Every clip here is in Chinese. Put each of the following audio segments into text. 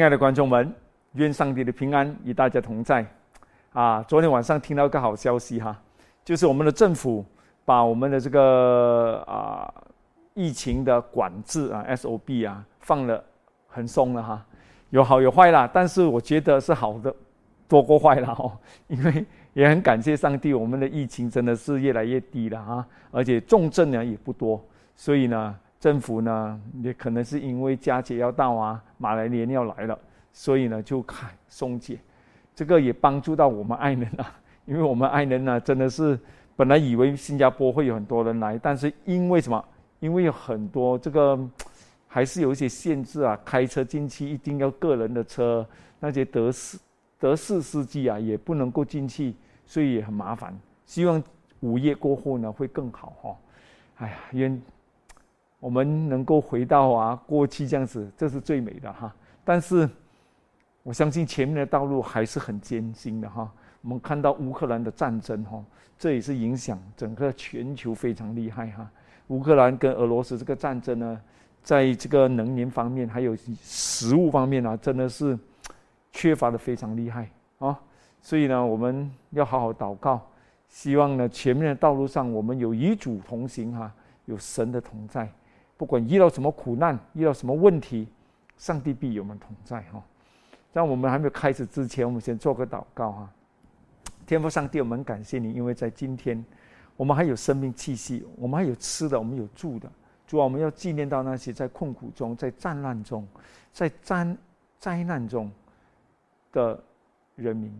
亲爱的观众们，愿上帝的平安与大家同在。啊，昨天晚上听到一个好消息哈，就是我们的政府把我们的这个啊疫情的管制啊 S O B 啊放了很松了哈，有好有坏啦，但是我觉得是好的多过坏了哦，因为也很感谢上帝，我们的疫情真的是越来越低了哈，而且重症呢也不多，所以呢。政府呢，也可能是因为佳节要到啊，马来年要来了，所以呢就开松解，这个也帮助到我们爱人啊，因为我们爱人呢真的是本来以为新加坡会有很多人来，但是因为什么？因为有很多这个还是有一些限制啊，开车进去一定要个人的车，那些德士德士司机啊也不能够进去，所以也很麻烦。希望午夜过后呢会更好哈。哎呀，愿。我们能够回到啊过去这样子，这是最美的哈。但是我相信前面的道路还是很艰辛的哈。我们看到乌克兰的战争哈，这也是影响整个全球非常厉害哈。乌克兰跟俄罗斯这个战争呢，在这个能源方面还有食物方面啊，真的是缺乏的非常厉害啊。所以呢，我们要好好祷告，希望呢前面的道路上我们有与主同行哈，有神的同在。不管遇到什么苦难，遇到什么问题，上帝必与我们同在哈。在我们还没有开始之前，我们先做个祷告哈。天父上帝，我们感谢你，因为在今天，我们还有生命气息，我们还有吃的，我们有住的。主啊，我们要纪念到那些在困苦中、在战乱中、在灾灾难中的人民，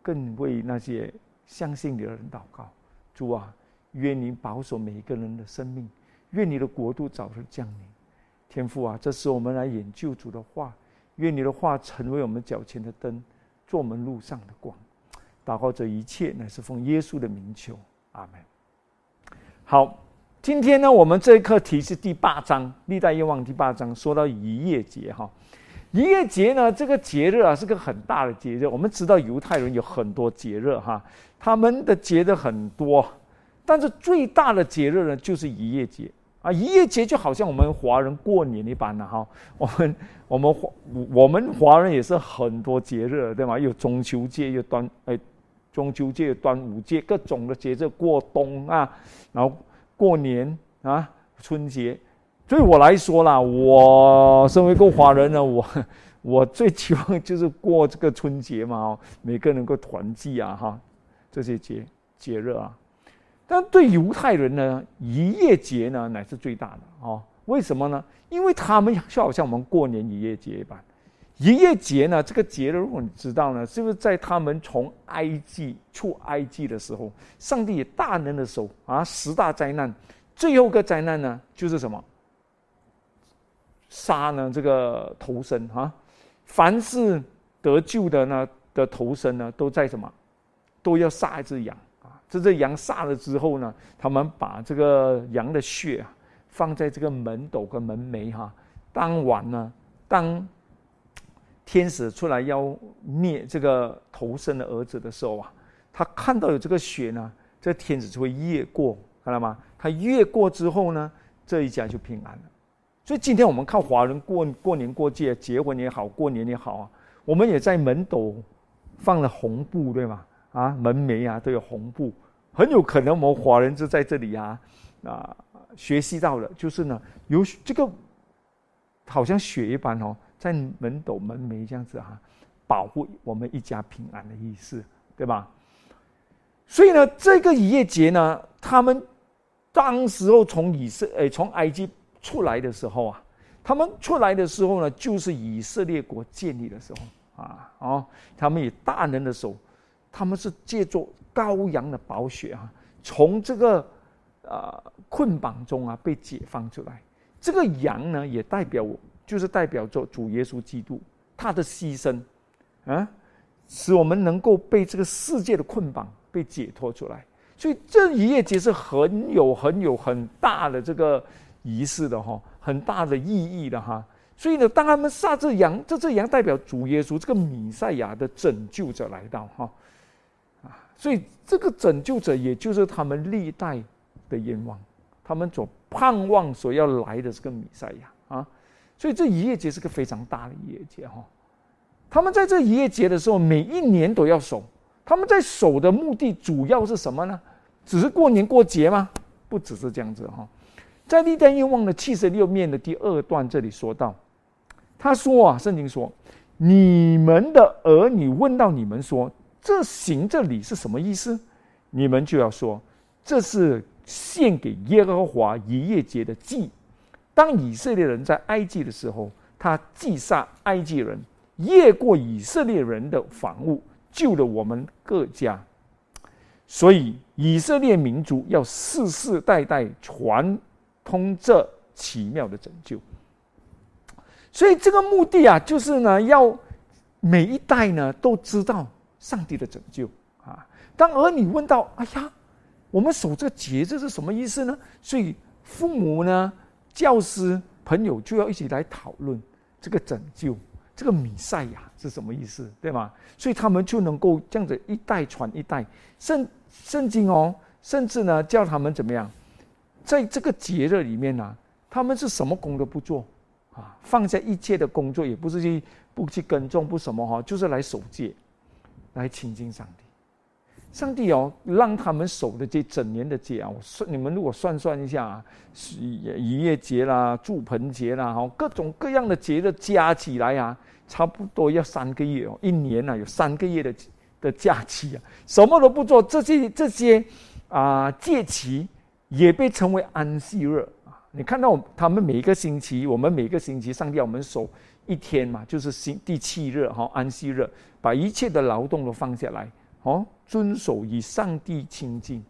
更为那些相信你的人祷告。主啊，愿你保守每一个人的生命。愿你的国度早日降临，天父啊，这是我们来演救主的话。愿你的话成为我们脚前的灯，做我们路上的光。祷告这一切乃是奉耶稣的名求，阿门。好，今天呢，我们这一课题是第八章《历代愿望》第八章，说到逾越节哈。逾越节呢，这个节日啊，是个很大的节日。我们知道犹太人有很多节日哈，他们的节日很多，但是最大的节日呢，就是逾越节。啊，一夜节就好像我们华人过年一般的哈，我们我们华我们华人也是很多节日对吗？有中秋节，有端哎，中秋节、端午节，各种的节日过冬啊，然后过年啊，春节。对我来说啦，我身为一个华人呢，我我最期望就是过这个春节嘛，每个人能够团聚啊，哈，这些节节日啊。但对犹太人呢，逾越节呢乃是最大的哦。为什么呢？因为他们就好像我们过年逾越节一般。逾越节呢，这个节日如果你知道呢，是不是在他们从埃及出埃及的时候，上帝大能的手啊，十大灾难，最后一个灾难呢，就是什么？杀呢这个头生啊，凡是得救的呢的头生呢，都在什么？都要杀一只羊。这只羊杀了之后呢，他们把这个羊的血啊放在这个门斗跟门楣哈。当晚呢，当天使出来要灭这个头生的儿子的时候啊，他看到有这个血呢，这天使就会越过，看到吗？他越过之后呢，这一家就平安了。所以今天我们看华人过过年过节，结婚也好，过年也好啊，我们也在门斗放了红布，对吗？啊，门楣啊都有红布，很有可能我们华人就在这里啊啊学习到了，就是呢有这个好像血一般哦，在门斗门楣这样子哈，保护我们一家平安的意思，对吧？所以呢，这个一夜节呢，他们当时候从以色诶从埃及出来的时候啊，他们出来的时候呢，就是以色列国建立的时候啊哦，他们以大能的手。他们是借助羔羊的宝血啊，从这个呃捆绑中啊被解放出来。这个羊呢，也代表就是代表着主耶稣基督他的牺牲啊，使我们能够被这个世界的捆绑被解脱出来。所以这一夜节是很有很有很大的这个仪式的哈，很大的意义的哈。所以呢，当他们杀这羊，这只羊代表主耶稣这个弥赛亚的拯救者来到哈。所以，这个拯救者也就是他们历代的愿望，他们所盼望所要来的这个弥赛亚啊。所以，这一夜节是个非常大的一夜节哈他们在这一夜节的时候，每一年都要守。他们在守的目的主要是什么呢？只是过年过节吗？不只是这样子哈。在历代愿望的七十六面的第二段这里说到，他说啊，圣经说，你们的儿女问到你们说，这行这礼是什么意思？你们就要说，这是献给耶和华逾越节的祭。当以色列人在埃及的时候，他击杀埃及人，越过以色列人的房屋。救了我们各家，所以以色列民族要世世代代传通这奇妙的拯救。所以这个目的啊，就是呢，要每一代呢都知道上帝的拯救啊。当儿女问到：“哎呀，我们守这个节，日是什么意思呢？”所以父母呢、教师、朋友就要一起来讨论这个拯救。这个米赛亚是什么意思，对吗？所以他们就能够这样子一代传一代，圣圣经哦，甚至呢叫他们怎么样，在这个节日里面呢，他们是什么工都不做啊，放下一切的工作，也不是去不去耕种不什么哈，就是来守戒，来亲近上帝。上帝哦，让他们守的这整年的节啊，我算你们如果算算一下啊，逾越节啦、祝盆节啦，哈，各种各样的节日加起来啊，差不多要三个月哦，一年呢有三个月的的假期啊，什么都不做，这些这些啊节期也被称为安息日啊。你看到他们每一个星期，我们每个星期上帝我们守一天嘛，就是星第七日哈，安息日，把一切的劳动都放下来。哦，遵守与上帝亲近，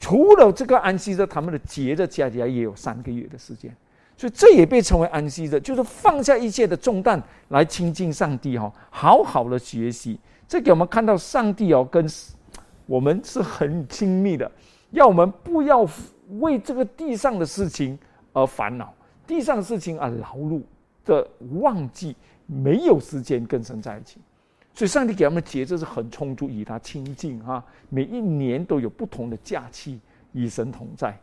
除了这个安息日，他们的节日加起来也有三个月的时间，所以这也被称为安息日，就是放下一切的重担来亲近上帝哈，好好的学习。这给我们看到上帝哦，跟我们是很亲密的，要我们不要为这个地上的事情而烦恼，地上的事情而劳碌的忘记，没有时间跟神在一起。所以，上帝给他们的节日是很充足，与他亲近哈。每一年都有不同的假期，与神同在。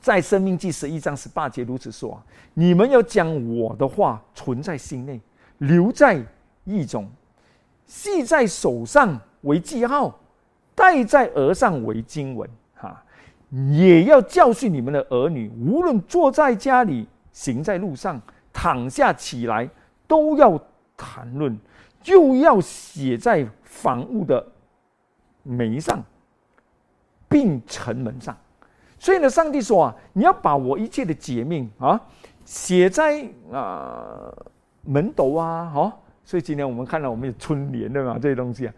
在《生命记》十一章十八节如此说：“你们要将我的话存在心内，留在意中，系在手上为记号，戴在额上为经文。哈，也要教训你们的儿女，无论坐在家里，行在路上，躺下起来，都要谈论。”就要写在房屋的门上，并城门上。所以呢，上帝说啊，你要把我一切的诫命啊，写在啊门斗啊，哈。所以今天我们看到我们有春联对吗？这些东西啊，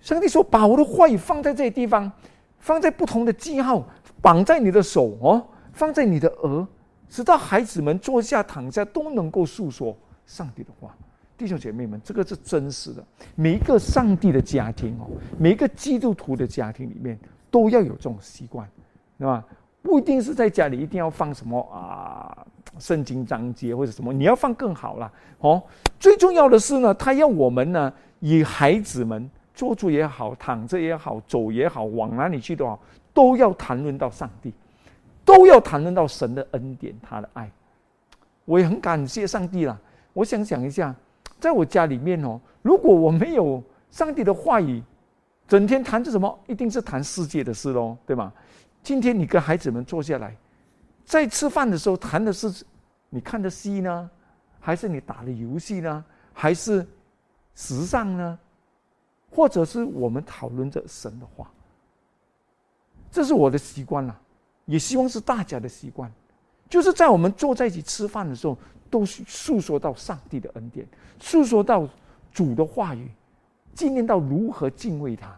上帝说把我的话语放在这些地方，放在不同的记号，绑在你的手哦，放在你的额，直到孩子们坐下躺下都能够诉说上帝的话。弟兄姐妹们，这个是真实的。每一个上帝的家庭哦，每一个基督徒的家庭里面，都要有这种习惯，对吧？不一定是在家里一定要放什么啊，圣经章节或者什么，你要放更好了哦。最重要的是呢，他要我们呢，以孩子们坐着也好，躺着也好，走也好，往哪里去都好，都要谈论到上帝，都要谈论到神的恩典，他的爱。我也很感谢上帝了。我想想一下。在我家里面哦，如果我没有上帝的话语，整天谈着什么，一定是谈世界的事喽，对吗？今天你跟孩子们坐下来，在吃饭的时候谈的是你看的戏呢，还是你打的游戏呢，还是时尚呢，或者是我们讨论着神的话？这是我的习惯了，也希望是大家的习惯，就是在我们坐在一起吃饭的时候。都是诉说到上帝的恩典，诉说到主的话语，纪念到如何敬畏他。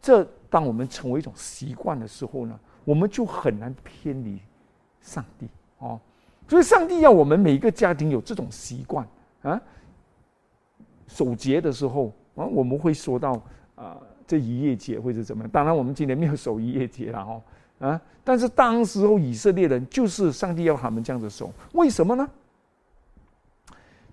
这当我们成为一种习惯的时候呢，我们就很难偏离上帝哦。所以，上帝要我们每一个家庭有这种习惯啊。守节的时候啊，我们会说到啊，这一夜节或者怎么样。当然，我们今天没有守一夜节了哦啊。但是当时候以色列人就是上帝要他们这样子守，为什么呢？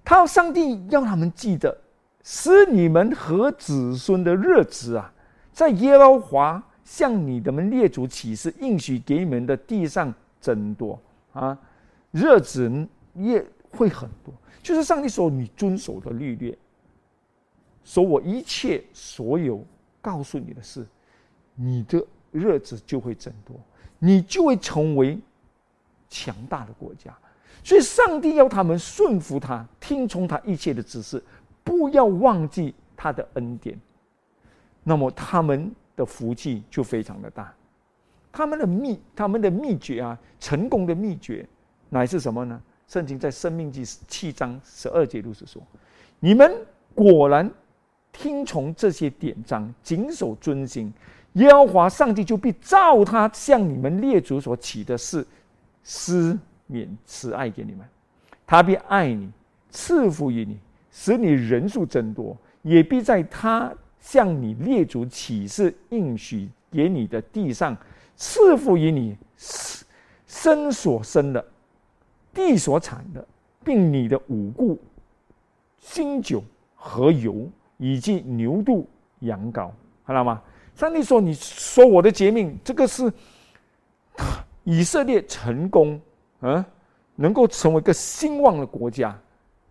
他上帝要他们记得，是你们和子孙的日子啊，在耶和华向你的们列祖起誓应许给你们的地上增多啊，日子也会很多。就是上帝说你遵守的律例说我一切所有告诉你的事，你的日子就会增多，你就会成为强大的国家。所以，上帝要他们顺服他，听从他一切的指示，不要忘记他的恩典。那么，他们的福气就非常的大。他们的秘，他们的秘诀啊，成功的秘诀乃是什么呢？圣经在《生命记》七章十二节如此说：“你们果然听从这些典章，谨守遵行，耶和华上帝就必照他向你们列祖所起的事施免慈爱给你们。他必爱你，赐福于你，使你人数增多，也必在他向你列祖起誓应许给你的地上。”赐福于你生所生的地所产的，并你的五谷、新酒和油，以及牛肚、羊羔，看到吗？上帝说：“你说我的诫命，这个是 以色列成功，嗯，能够成为一个兴旺的国家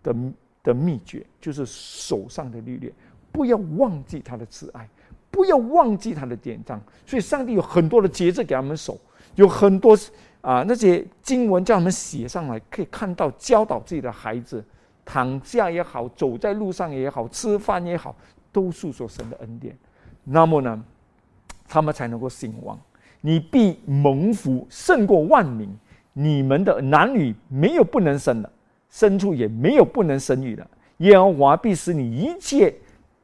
的的秘诀，就是手上的律例，不要忘记他的慈爱。”不要忘记他的典章，所以上帝有很多的节制给他们守，有很多啊那些经文叫他们写上来，可以看到教导自己的孩子，躺下也好，走在路上也好，吃饭也好，都诉说神的恩典。那么呢，他们才能够兴旺。你必蒙福胜过万民，你们的男女没有不能生的，牲畜也没有不能生育的。耶和华必使你一切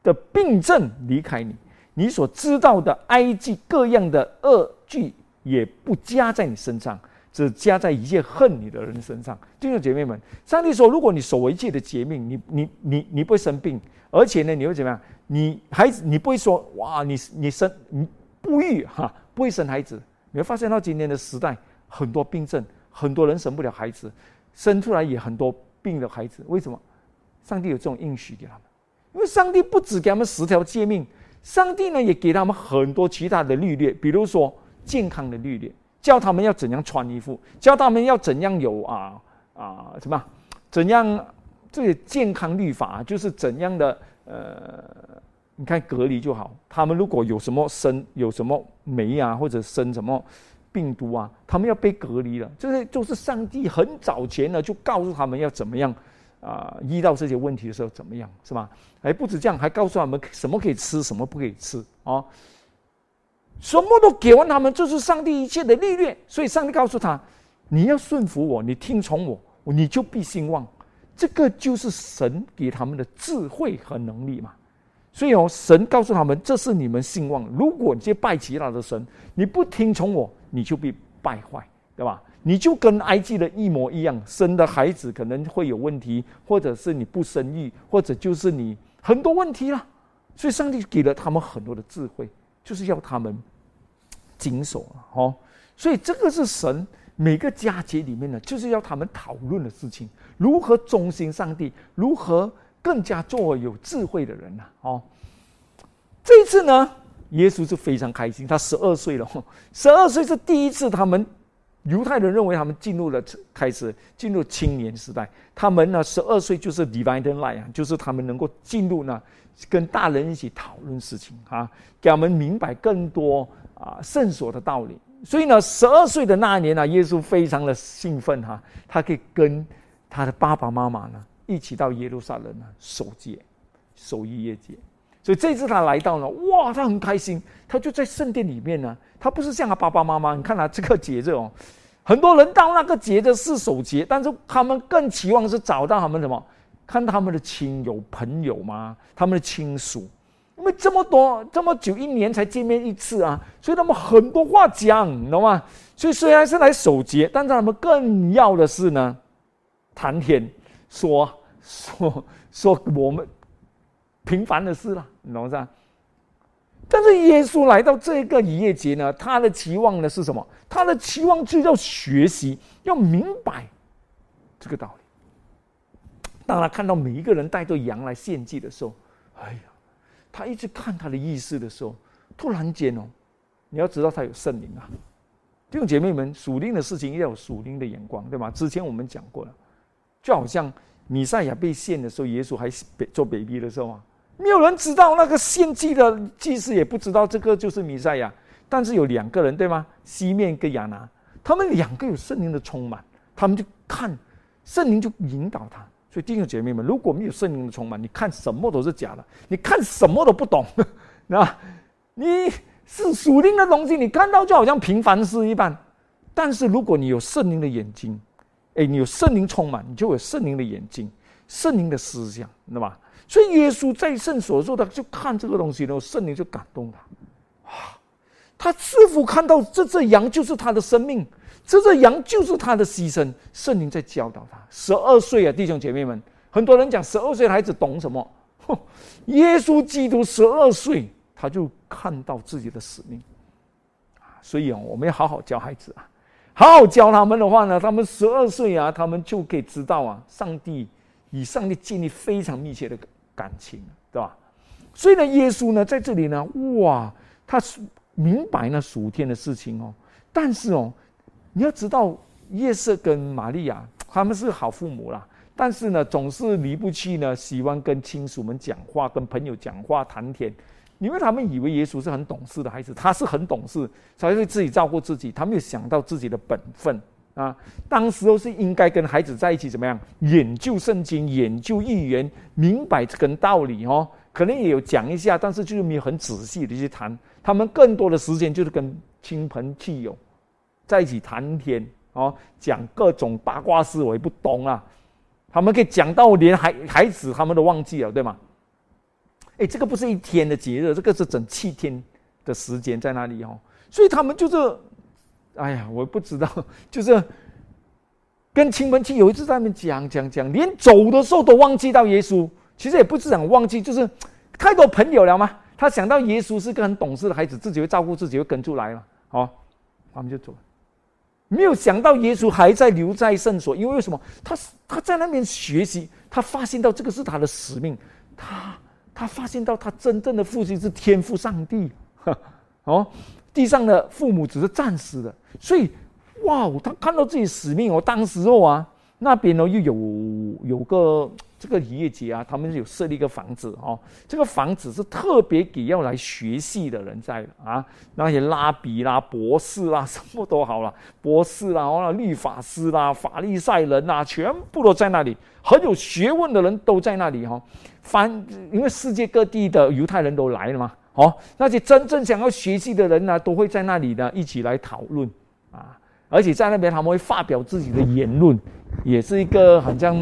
的病症离开你。你所知道的埃及各样的恶剧，也不加在你身上，只加在一切恨你的人身上。弟兄姐妹们，上帝说：如果你守一切的诫命，你你你你不会生病，而且呢，你会怎么样？你孩子，你不会说哇，你你生你不育哈，不会生孩子。你会发现到今天的时代，很多病症，很多人生不了孩子，生出来也很多病的孩子。为什么？上帝有这种应许给他们，因为上帝不止给他们十条诫命。上帝呢，也给他们很多其他的律例，比如说健康的律例，教他们要怎样穿衣服，教他们要怎样有啊啊什么，怎样这些健康律法，就是怎样的呃，你看隔离就好。他们如果有什么生有什么霉啊，或者生什么病毒啊，他们要被隔离了。这些就是上帝很早前呢就告诉他们要怎么样。啊，遇到这些问题的时候怎么样，是吧？哎，不止这样，还告诉他们什么可以吃，什么不可以吃啊？什么都给完他们，这是上帝一切的历练。所以上帝告诉他：你要顺服我，你听从我，你就必兴旺。这个就是神给他们的智慧和能力嘛。所以哦，神告诉他们，这是你们兴旺。如果你去拜其他的神，你不听从我，你就被败坏，对吧？你就跟埃及的一模一样，生的孩子可能会有问题，或者是你不生育，或者就是你很多问题了。所以上帝给了他们很多的智慧，就是要他们谨守哦。所以这个是神每个佳节里面呢，就是要他们讨论的事情：如何忠心上帝，如何更加做有智慧的人呐。哦，这一次呢，耶稣是非常开心，他十二岁了，十二岁是第一次他们。犹太人认为他们进入了开始进入青年时代，他们呢十二岁就是 divine life 啊，就是他们能够进入呢跟大人一起讨论事情啊，给他们明白更多啊圣所的道理。所以呢，十二岁的那一年呢，耶稣非常的兴奋哈，他可以跟他的爸爸妈妈呢一起到耶路撒冷呢守节，守逾越节。所以这次他来到了，哇，他很开心，他就在圣殿里面呢。他不是像他爸爸妈妈，你看他这个节日哦，很多人到那个节日是守节，但是他们更期望是找到他们什么？看他们的亲友朋友吗？他们的亲属，因为这么多这么久一年才见面一次啊，所以他们很多话讲，你知道吗？所以虽然是来守节，但是他们更要的是呢，谈天说说说我们平凡的事了，你懂吗？但是耶稣来到这个逾越节呢，他的期望呢是什么？他的期望就是要学习，要明白这个道理。当他看到每一个人带着羊来献祭的时候，哎呀，他一直看他的意思的时候，突然间哦，你要知道他有圣灵啊。弟兄姐妹们，属灵的事情要有属灵的眼光，对吗？之前我们讲过了，就好像米赛亚被献的时候，耶稣还做 baby 的时候啊。没有人知道那个献祭的祭司也不知道这个就是弥赛亚。但是有两个人对吗？西面跟亚拿，他们两个有圣灵的充满，他们就看圣灵就引导他。所以弟兄姐妹们，如果没有圣灵的充满，你看什么都是假的，你看什么都不懂，啊，你是属灵的东西，你看到就好像平凡事一般。但是如果你有圣灵的眼睛，哎，你有圣灵充满，你就有圣灵的眼睛，圣灵的思想，知道吧？所以耶稣在圣所说的，就看这个东西然后圣灵就感动他。啊他似乎看到这只羊就是他的生命，这只羊就是他的牺牲。圣灵在教导他。十二岁啊，弟兄姐妹们，很多人讲十二岁的孩子懂什么？耶稣基督十二岁，他就看到自己的使命所以啊，我们要好好教孩子啊，好好教他们的话呢，他们十二岁啊，他们就可以知道啊，上帝与上帝建立非常密切的感情，对吧？所以呢，耶稣呢，在这里呢，哇，他是。明白那属天的事情哦，但是哦，你要知道，夜色跟玛利亚他们是好父母啦，但是呢，总是离不弃呢，喜欢跟亲属们讲话，跟朋友讲话谈天，因为他们以为耶稣是很懂事的孩子，他是很懂事，才会自己照顾自己，他没有想到自己的本分啊。当时候是应该跟孩子在一起怎么样，研究圣经，研究预言，明白这根道理哦，可能也有讲一下，但是就是没有很仔细的去谈。他们更多的时间就是跟亲朋戚友在一起谈天哦，讲各种八卦事，我也不懂啊。他们可以讲到连孩孩子他们都忘记了，对吗？哎，这个不是一天的节日，这个是整七天的时间在那里哦。所以他们就是，哎呀，我不知道，就是跟亲朋戚友一直在那边讲讲讲，连走的时候都忘记到耶稣。其实也不是讲忘记，就是太多朋友了吗？他想到耶稣是个很懂事的孩子，自己会照顾自己，会跟出来了。好，他们就走了。没有想到耶稣还在留在圣所，因为为什么？他他在那边学习，他发现到这个是他的使命。他他发现到他真正的父亲是天父上帝。哦，地上的父母只是暂时的。所以，哇，他看到自己使命。哦，当时候啊，那边呢又有有个。这个渔业节啊，他们有设立一个房子哦。这个房子是特别给要来学习的人在的啊，那些拉比啦、博士啦，什么都好了，博士啦、哦，律法师啦、法利赛人呐，全部都在那里，很有学问的人都在那里哈。反因为世界各地的犹太人都来了嘛，哦，那些真正想要学习的人呢，都会在那里呢一起来讨论啊，而且在那边他们会发表自己的言论，也是一个好像。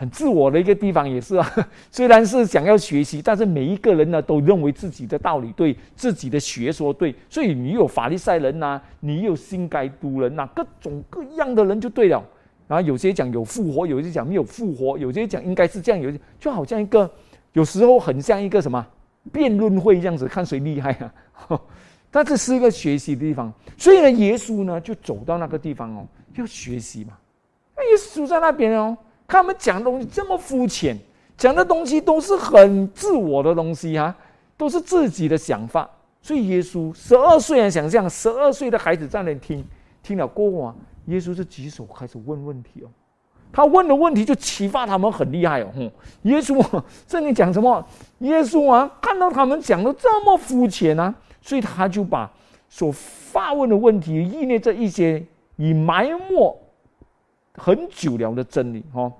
很自我的一个地方也是啊，虽然是想要学习，但是每一个人呢都认为自己的道理对，自己的学说对，所以你有法利赛人呐，你有新该都人呐，各种各样的人就对了。然后有些讲有复活，有些讲没有复活，有些讲应该是这样，有些就好像一个有时候很像一个什么辩论会这样子，看谁厉害啊。但这是一个学习的地方，所以呢，耶稣呢就走到那个地方哦，要学习嘛。那耶稣在那边哦。他们讲的东西这么肤浅，讲的东西都是很自我的东西啊，都是自己的想法。所以耶稣十二岁人想象，十二岁的孩子在那听，听了过后啊，耶稣就举手开始问问题哦。他问的问题就启发他们很厉害哦。哼，耶稣这里讲什么？耶稣啊，看到他们讲的这么肤浅啊，所以他就把所发问的问题意念这一些以埋没。很久了的真理，哈，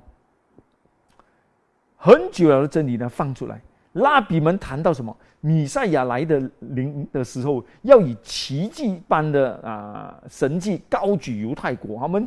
很久了的真理呢，放出来。拉比们谈到什么？米赛亚来的临的时候，要以奇迹般的啊神迹高举犹太国。他们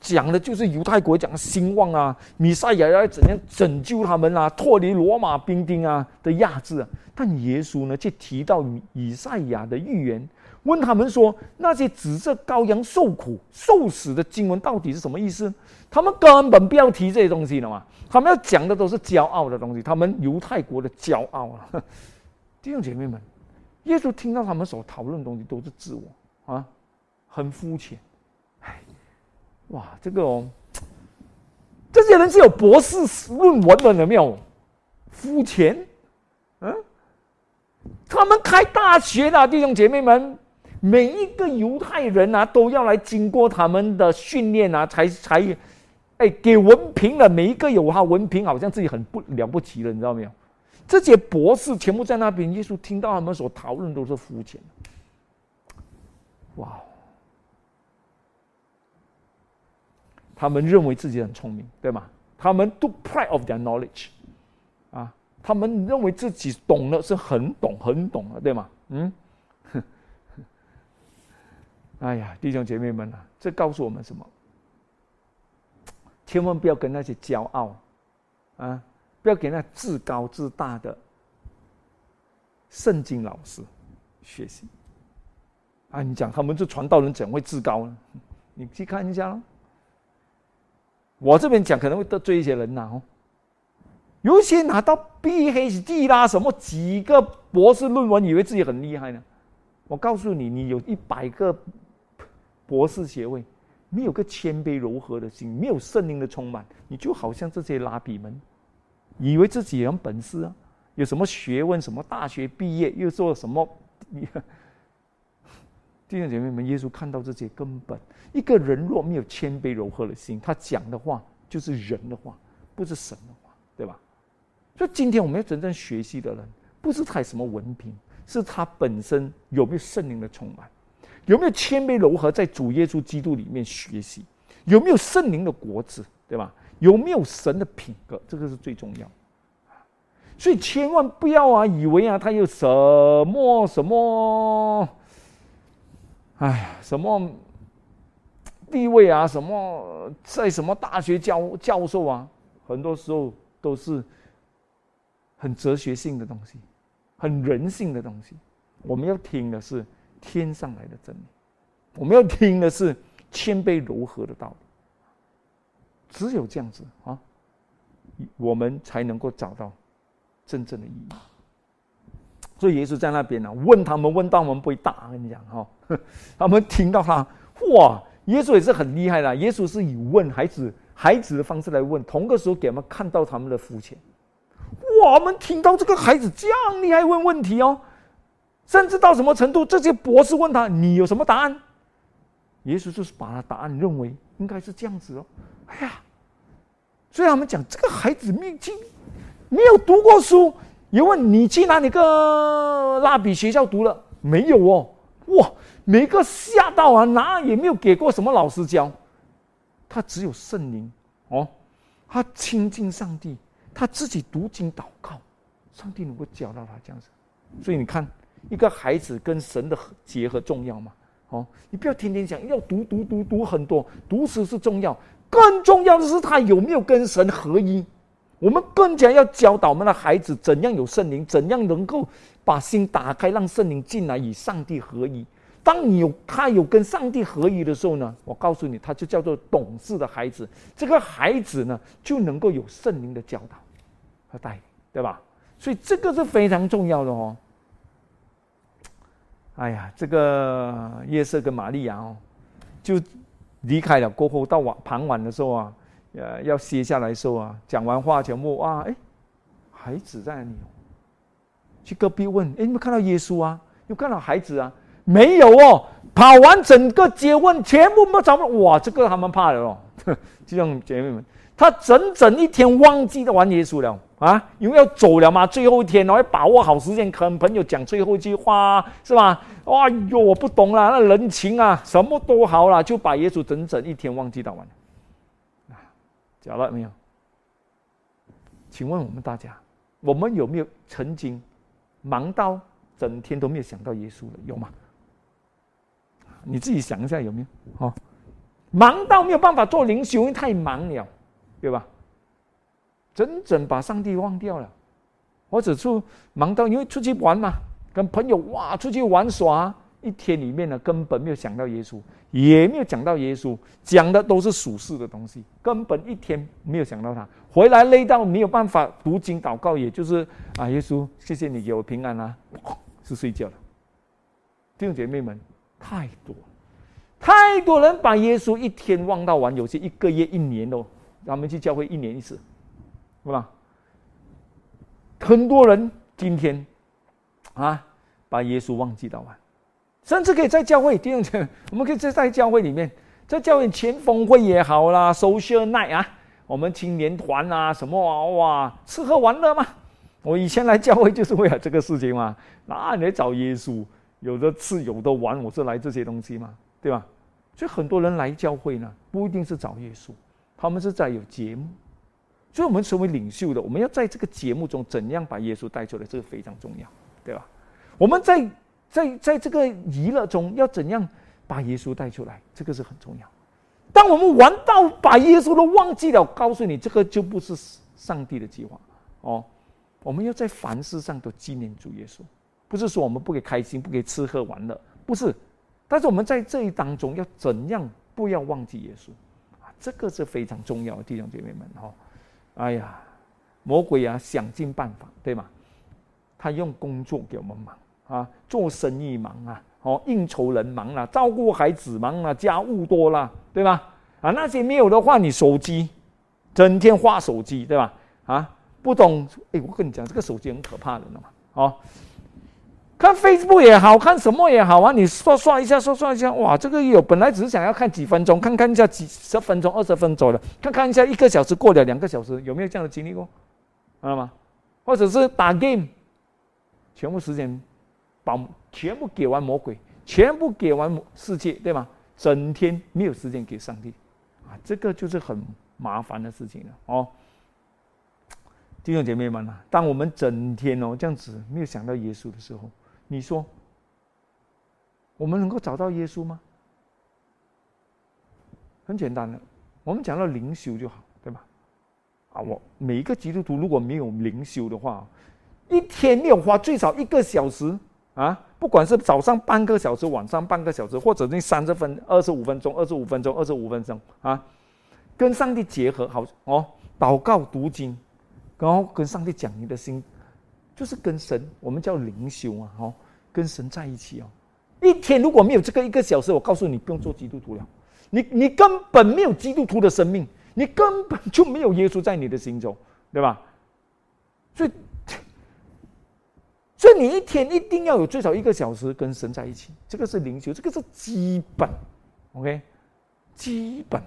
讲的就是犹太国讲兴旺啊，米赛亚要怎样拯救他们啊，脱离罗马兵丁啊的压制。啊。但耶稣呢，却提到以赛亚的预言。问他们说：“那些指着羔羊受苦、受死的经文到底是什么意思？”他们根本不要提这些东西了嘛！他们要讲的都是骄傲的东西，他们犹太国的骄傲啊！弟兄姐妹们，耶稣听到他们所讨论的东西都是自我啊，很肤浅。哎，哇，这个哦，这些人是有博士论文的，有没有？肤浅，嗯，他们开大学的弟兄姐妹们。每一个犹太人啊，都要来经过他们的训练啊，才才，哎，给文凭的。每一个有他文凭，好像自己很不了不起了，你知道没有？这些博士全部在那边，耶稣听到他们所讨论都是肤浅。哇！他们认为自己很聪明，对吗？他们都 pride of their knowledge，啊，他们认为自己懂了是很懂很懂了，对吗？嗯，哼哎呀，弟兄姐妹们啊，这告诉我们什么？千万不要跟那些骄傲，啊，不要给那自高自大的圣经老师学习。啊，你讲他们这传道人怎会自高呢？你去看一下喽。我这边讲可能会得罪一些人呐，哦，有一些拿到 B，H，D 啦，什么几个博士论文，以为自己很厉害呢。我告诉你，你有一百个博士学位，没有个谦卑柔和的心，没有圣灵的充满，你就好像这些拉比们，以为自己有本事啊，有什么学问，什么大学毕业，又做什么？弟兄姐妹们，耶稣看到这些根本，一个人若没有谦卑柔和的心，他讲的话就是人的话，不是神的话，对吧？所以今天我们要真正学习的人，不是他什么文凭，是他本身有没有圣灵的充满，有没有谦卑柔和，在主耶稣基督里面学习，有没有圣灵的国子，对吧？有没有神的品格，这个是最重要。所以千万不要啊，以为啊，他有什么什么。哎呀，什么地位啊？什么在什么大学教教授啊？很多时候都是很哲学性的东西，很人性的东西。我们要听的是天上来的真理，我们要听的是谦卑柔和的道理。只有这样子啊，我们才能够找到真正的意义。所以耶稣在那边呢，问他们，问到我们不会打。跟你讲哈，他们听到他，哇！耶稣也是很厉害的。耶稣是以问孩子、孩子的方式来问，同个时候给他们看到他们的肤浅。我们听到这个孩子这样厉害问问题哦，甚至到什么程度？这些博士问他，你有什么答案？耶稣就是把他答案认为应该是这样子哦。哎呀，所以他们讲这个孩子命经没有读过书。一问你去哪里个蜡笔学校读了没有哦？哇，每个吓到啊，哪也没有给过什么老师教，他只有圣灵哦，他亲近上帝，他自己读经祷告，上帝能够教到他这样子。所以你看，一个孩子跟神的结合重要吗？哦，你不要天天想要读读读读很多，读书是重要，更重要的是他有没有跟神合一。我们更加要教导我们的孩子怎样有圣灵，怎样能够把心打开，让圣灵进来与上帝合一。当你有他有跟上帝合一的时候呢，我告诉你，他就叫做懂事的孩子。这个孩子呢，就能够有圣灵的教导和带领，对吧？所以这个是非常重要的哦。哎呀，这个约瑟跟玛利亚哦，就离开了过后，到晚傍晚的时候啊。呃，要歇下来时候啊，讲完话全部哇，哎，孩子在哪里？去隔壁问，哎，你们看到耶稣啊？有看到孩子啊？没有哦，跑完整个街问，全部没找不到。哇，这个他们怕了哦。就像姐妹们，他整整一天忘记的玩耶稣了啊，因为要走了嘛，最后一天，然后要把握好时间，跟朋友讲最后一句话，是吧？哎呦，我不懂了，那人情啊，什么都好了，就把耶稣整整一天忘记到完。啊讲了没有？请问我们大家，我们有没有曾经忙到整天都没有想到耶稣了？有吗？你自己想一下有没有？哦，忙到没有办法做灵修，因为太忙了，对吧？整整把上帝忘掉了，我只出忙到因为出去玩嘛，跟朋友哇出去玩耍。一天里面呢，根本没有想到耶稣，也没有讲到耶稣，讲的都是属世的东西，根本一天没有想到他。回来累到没有办法读经祷告，也就是啊，耶稣，谢谢你给我平安啊，是睡觉了。弟兄姐妹们，太多，太多人把耶稣一天忘到完，有些一个月、一年哦，他们去教会一年一次，是吧？很多人今天啊，把耶稣忘记到完。甚至可以在教会弟兄姐妹，我们可以在在教会里面，在教会前锋会也好啦，social night 啊，我们青年团啊，什么哇，吃喝玩乐嘛，我以前来教会就是为了这个事情嘛。那你来找耶稣，有的吃有的玩，我是来这些东西嘛，对吧？所以很多人来教会呢，不一定是找耶稣，他们是在有节目。所以，我们成为领袖的，我们要在这个节目中怎样把耶稣带出来，这个非常重要，对吧？我们在在在这个娱乐中要怎样把耶稣带出来，这个是很重要。当我们玩到把耶稣都忘记了，告诉你，这个就不是上帝的计划哦。我们要在凡事上都纪念主耶稣，不是说我们不给开心，不给吃喝玩乐，不是。但是我们在这一当中要怎样不要忘记耶稣？这个是非常重要的，弟兄姐妹们哈。哎呀，魔鬼啊，想尽办法，对吗？他用工作给我们忙啊，做生意忙啊，哦，应酬人忙啊，照顾孩子忙啊，家务多啦，对吧？啊，那些没有的话，你手机，整天画手机，对吧？啊，不懂，哎，我跟你讲，这个手机很可怕的，嘛，哦。看 Facebook 也好看，什么也好啊！你刷刷一下，刷刷一下，哇，这个有本来只是想要看几分钟，看看一下几十分钟、二十分钟的，看看一下一个小时过了，两个小时，有没有这样的经历过？知道吗？或者是打 game，全部时间把全部给完魔鬼，全部给完世界，对吗？整天没有时间给上帝，啊，这个就是很麻烦的事情了哦。弟兄姐妹们啊，当我们整天哦这样子没有想到耶稣的时候，你说，我们能够找到耶稣吗？很简单的，我们讲到灵修就好，对吧？啊，我每一个基督徒如果没有灵修的话，一天没有花最少一个小时啊，不管是早上半个小时，晚上半个小时，或者那三十分、二十五分钟、二十五分钟、二十五分钟啊，跟上帝结合好哦，祷告、读经，然后跟上帝讲你的心。就是跟神，我们叫灵修啊，哦，跟神在一起哦。一天如果没有这个一个小时，我告诉你，不用做基督徒了。你你根本没有基督徒的生命，你根本就没有耶稣在你的心中，对吧？所以，所以你一天一定要有最少一个小时跟神在一起，这个是灵修，这个是基本，OK，基本。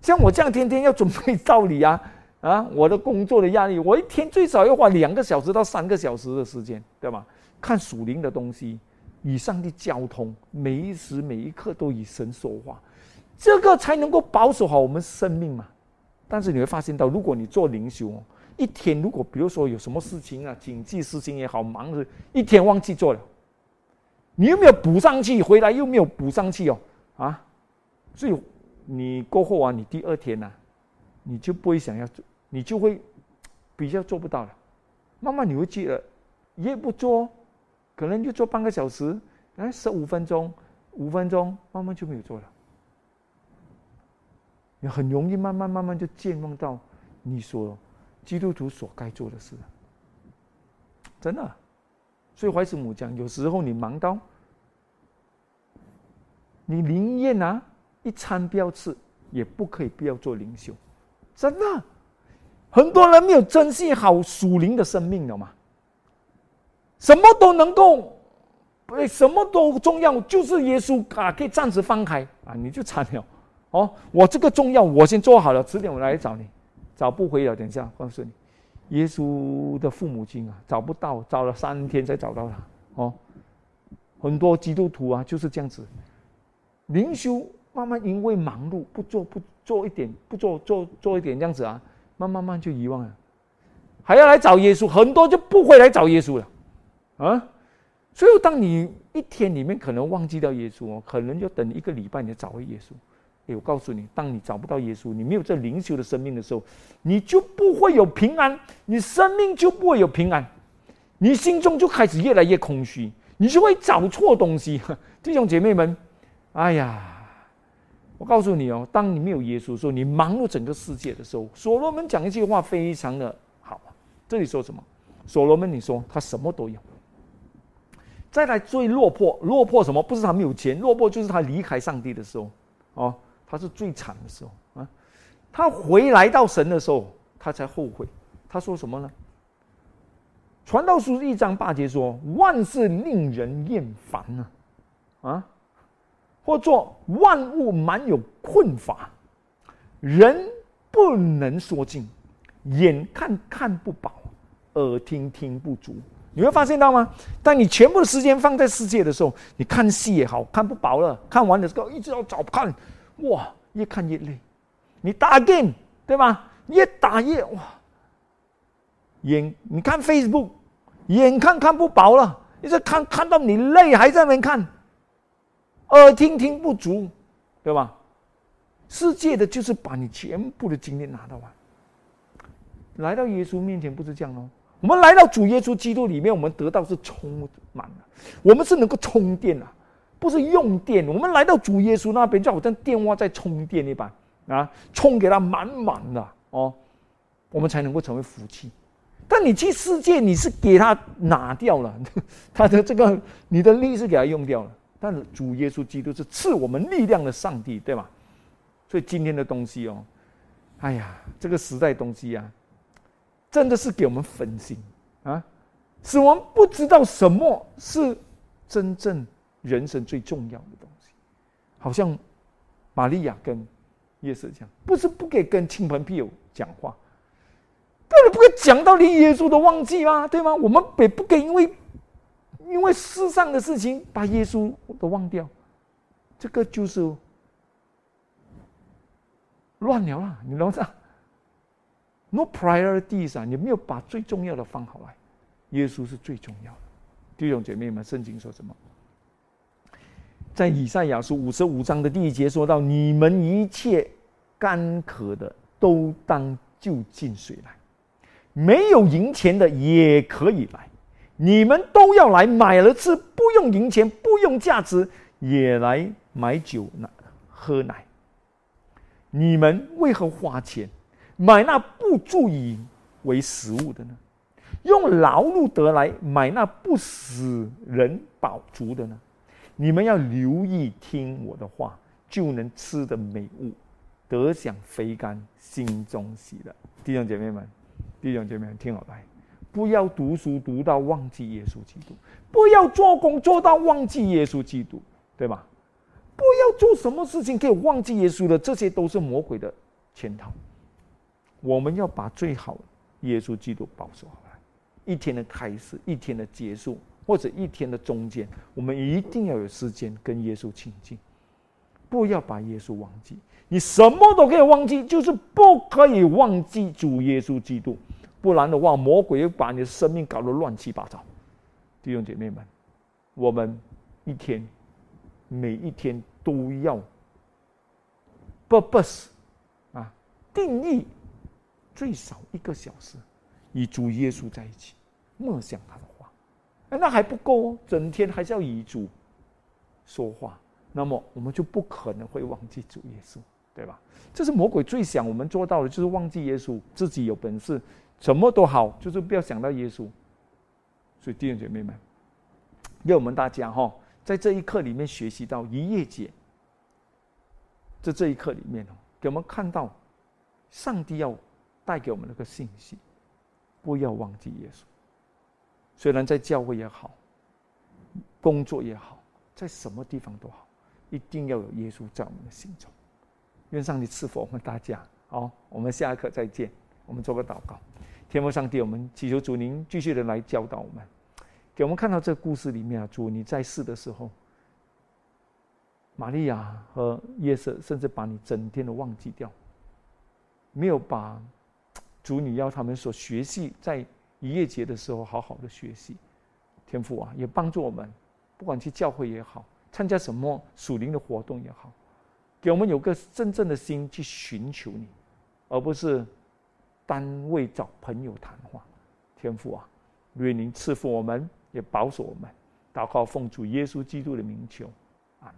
像我这样天天要准备道理啊。啊，我的工作的压力，我一天最少要花两个小时到三个小时的时间，对吧？看属灵的东西，与上帝交通，每一时每一刻都与神说话，这个才能够保守好我们生命嘛。但是你会发现到，如果你做灵修，一天如果比如说有什么事情啊，紧急事情也好，忙的一天忘记做了，你又没有补上去，回来又没有补上去哦，啊，所以你过后啊，你第二天呢，你就不会想要做。你就会比较做不到了，慢慢你会记得，越不做，可能就做半个小时，哎，十五分钟，五分钟，慢慢就没有做了。你很容易慢慢慢慢就健忘到你所基督徒所该做的事，真的。所以怀斯母讲，有时候你忙到，你宁愿啊一餐不要吃，也不可以不要做灵修，真的。很多人没有珍惜好属灵的生命了嘛？什么都能够，哎，什么都重要，就是耶稣啊，可以暂时放开啊，你就惨了。哦，我这个重要，我先做好了，迟点我来找你，找不回了。等一下告诉你，耶稣的父母亲啊，找不到，找了三天才找到他。哦，很多基督徒啊就是这样子，灵修慢慢因为忙碌，不做不做一点，不做做做一点这样子啊。慢慢慢就遗忘了，还要来找耶稣，很多就不会来找耶稣了，啊！所以当你一天里面可能忘记掉耶稣哦，可能就等一个礼拜你找回耶稣。哎，我告诉你，当你找不到耶稣，你没有这灵修的生命的时候，你就不会有平安，你生命就不会有平安，你心中就开始越来越空虚，你就会找错东西。弟兄姐妹们，哎呀！我告诉你哦，当你没有耶稣的时候，你忙碌整个世界的时候，所罗门讲一句话非常的好。这里说什么？所罗门你说他什么都有。再来最落魄，落魄什么？不是他没有钱，落魄就是他离开上帝的时候，哦，他是最惨的时候啊。他回来到神的时候，他才后悔。他说什么呢？传道书一章八节说：“万事令人厌烦啊，啊。”或做万物满有困乏，人不能说尽，眼看看不饱，耳听听不足。你会发现到吗？当你全部的时间放在世界的时候，你看戏也好看不饱了，看完的时候一直要找看，哇，越看越累。你打 game 对吧？越打越哇，眼你看 Facebook，眼看看不饱了，一直看看到你累还在那边看，耳听听不足，对吧？世界的就是把你全部的精力拿到完，来到耶稣面前不是这样哦。我们来到主耶稣基督里面，我们得到是充满了，我们是能够充电的，不是用电。我们来到主耶稣那边，就好像电话在充电一般啊，充给他满满的哦，我们才能够成为福气。但你去世界，你是给他拿掉了，他的这个你的力是给他用掉了。但是主耶稣基督是赐我们力量的上帝，对吧？所以今天的东西哦，哎呀，这个时代东西啊。真的是给我们分心啊，使我们不知道什么是真正人生最重要的东西。好像玛利亚跟耶稣讲，不是不给跟亲朋戚友讲话，但你不可讲到连耶稣都忘记吗？对吗？我们也不可以因为因为世上的事情把耶稣都忘掉，这个就是乱聊了！你懂吗？No priorities 啊！你没有把最重要的放好来，耶稣是最重要的。弟兄姐妹们，圣经说什么？在以赛亚书五十五章的第一节说到：“你们一切干渴的，都当就近水来；没有银钱的也可以来。你们都要来买了吃，不用银钱，不用价值，也来买酒奶喝奶。你们为何花钱？”买那不足以为食物的呢？用劳碌得来买那不使人饱足的呢？你们要留意听我的话，就能吃的美物，得享肥甘，心中喜乐。弟兄姐妹们，弟兄姐妹们，听好来，不要读书读到忘记耶稣基督，不要做工做到忘记耶稣基督，对吧？不要做什么事情可以忘记耶稣的，这些都是魔鬼的圈套。我们要把最好耶稣基督保守好来，一天的开始，一天的结束，或者一天的中间，我们一定要有时间跟耶稣亲近，不要把耶稣忘记。你什么都可以忘记，就是不可以忘记主耶稣基督，不然的话，魔鬼会把你的生命搞得乱七八糟。弟兄姐妹们，我们一天每一天都要 purpose 啊，定义。最少一个小时，与主耶稣在一起，默想他的话，那还不够哦，整天还是要与主说话，那么我们就不可能会忘记主耶稣，对吧？这是魔鬼最想我们做到的，就是忘记耶稣，自己有本事，什么都好，就是不要想到耶稣。所以弟兄姐妹们，要我们大家哈，在这一刻里面学习到一夜节，在这一刻里面哦，给我们看到上帝要。带给我们那个信息，不要忘记耶稣。虽然在教会也好，工作也好，在什么地方都好，一定要有耶稣在我们的心中。愿上帝赐福我们大家。好，我们下一课再见。我们做个祷告，天父上帝，我们祈求主您继续的来教导我们，给我们看到这个故事里面啊，主你在世的时候，玛利亚和耶稣甚至把你整天都忘记掉，没有把。主，你要他们所学习，在一夜节的时候好好的学习，天父啊，也帮助我们，不管去教会也好，参加什么属灵的活动也好，给我们有个真正的心去寻求你，而不是单位找朋友谈话。天父啊，愿您赐福我们，也保守我们，祷告奉主耶稣基督的名求，阿门。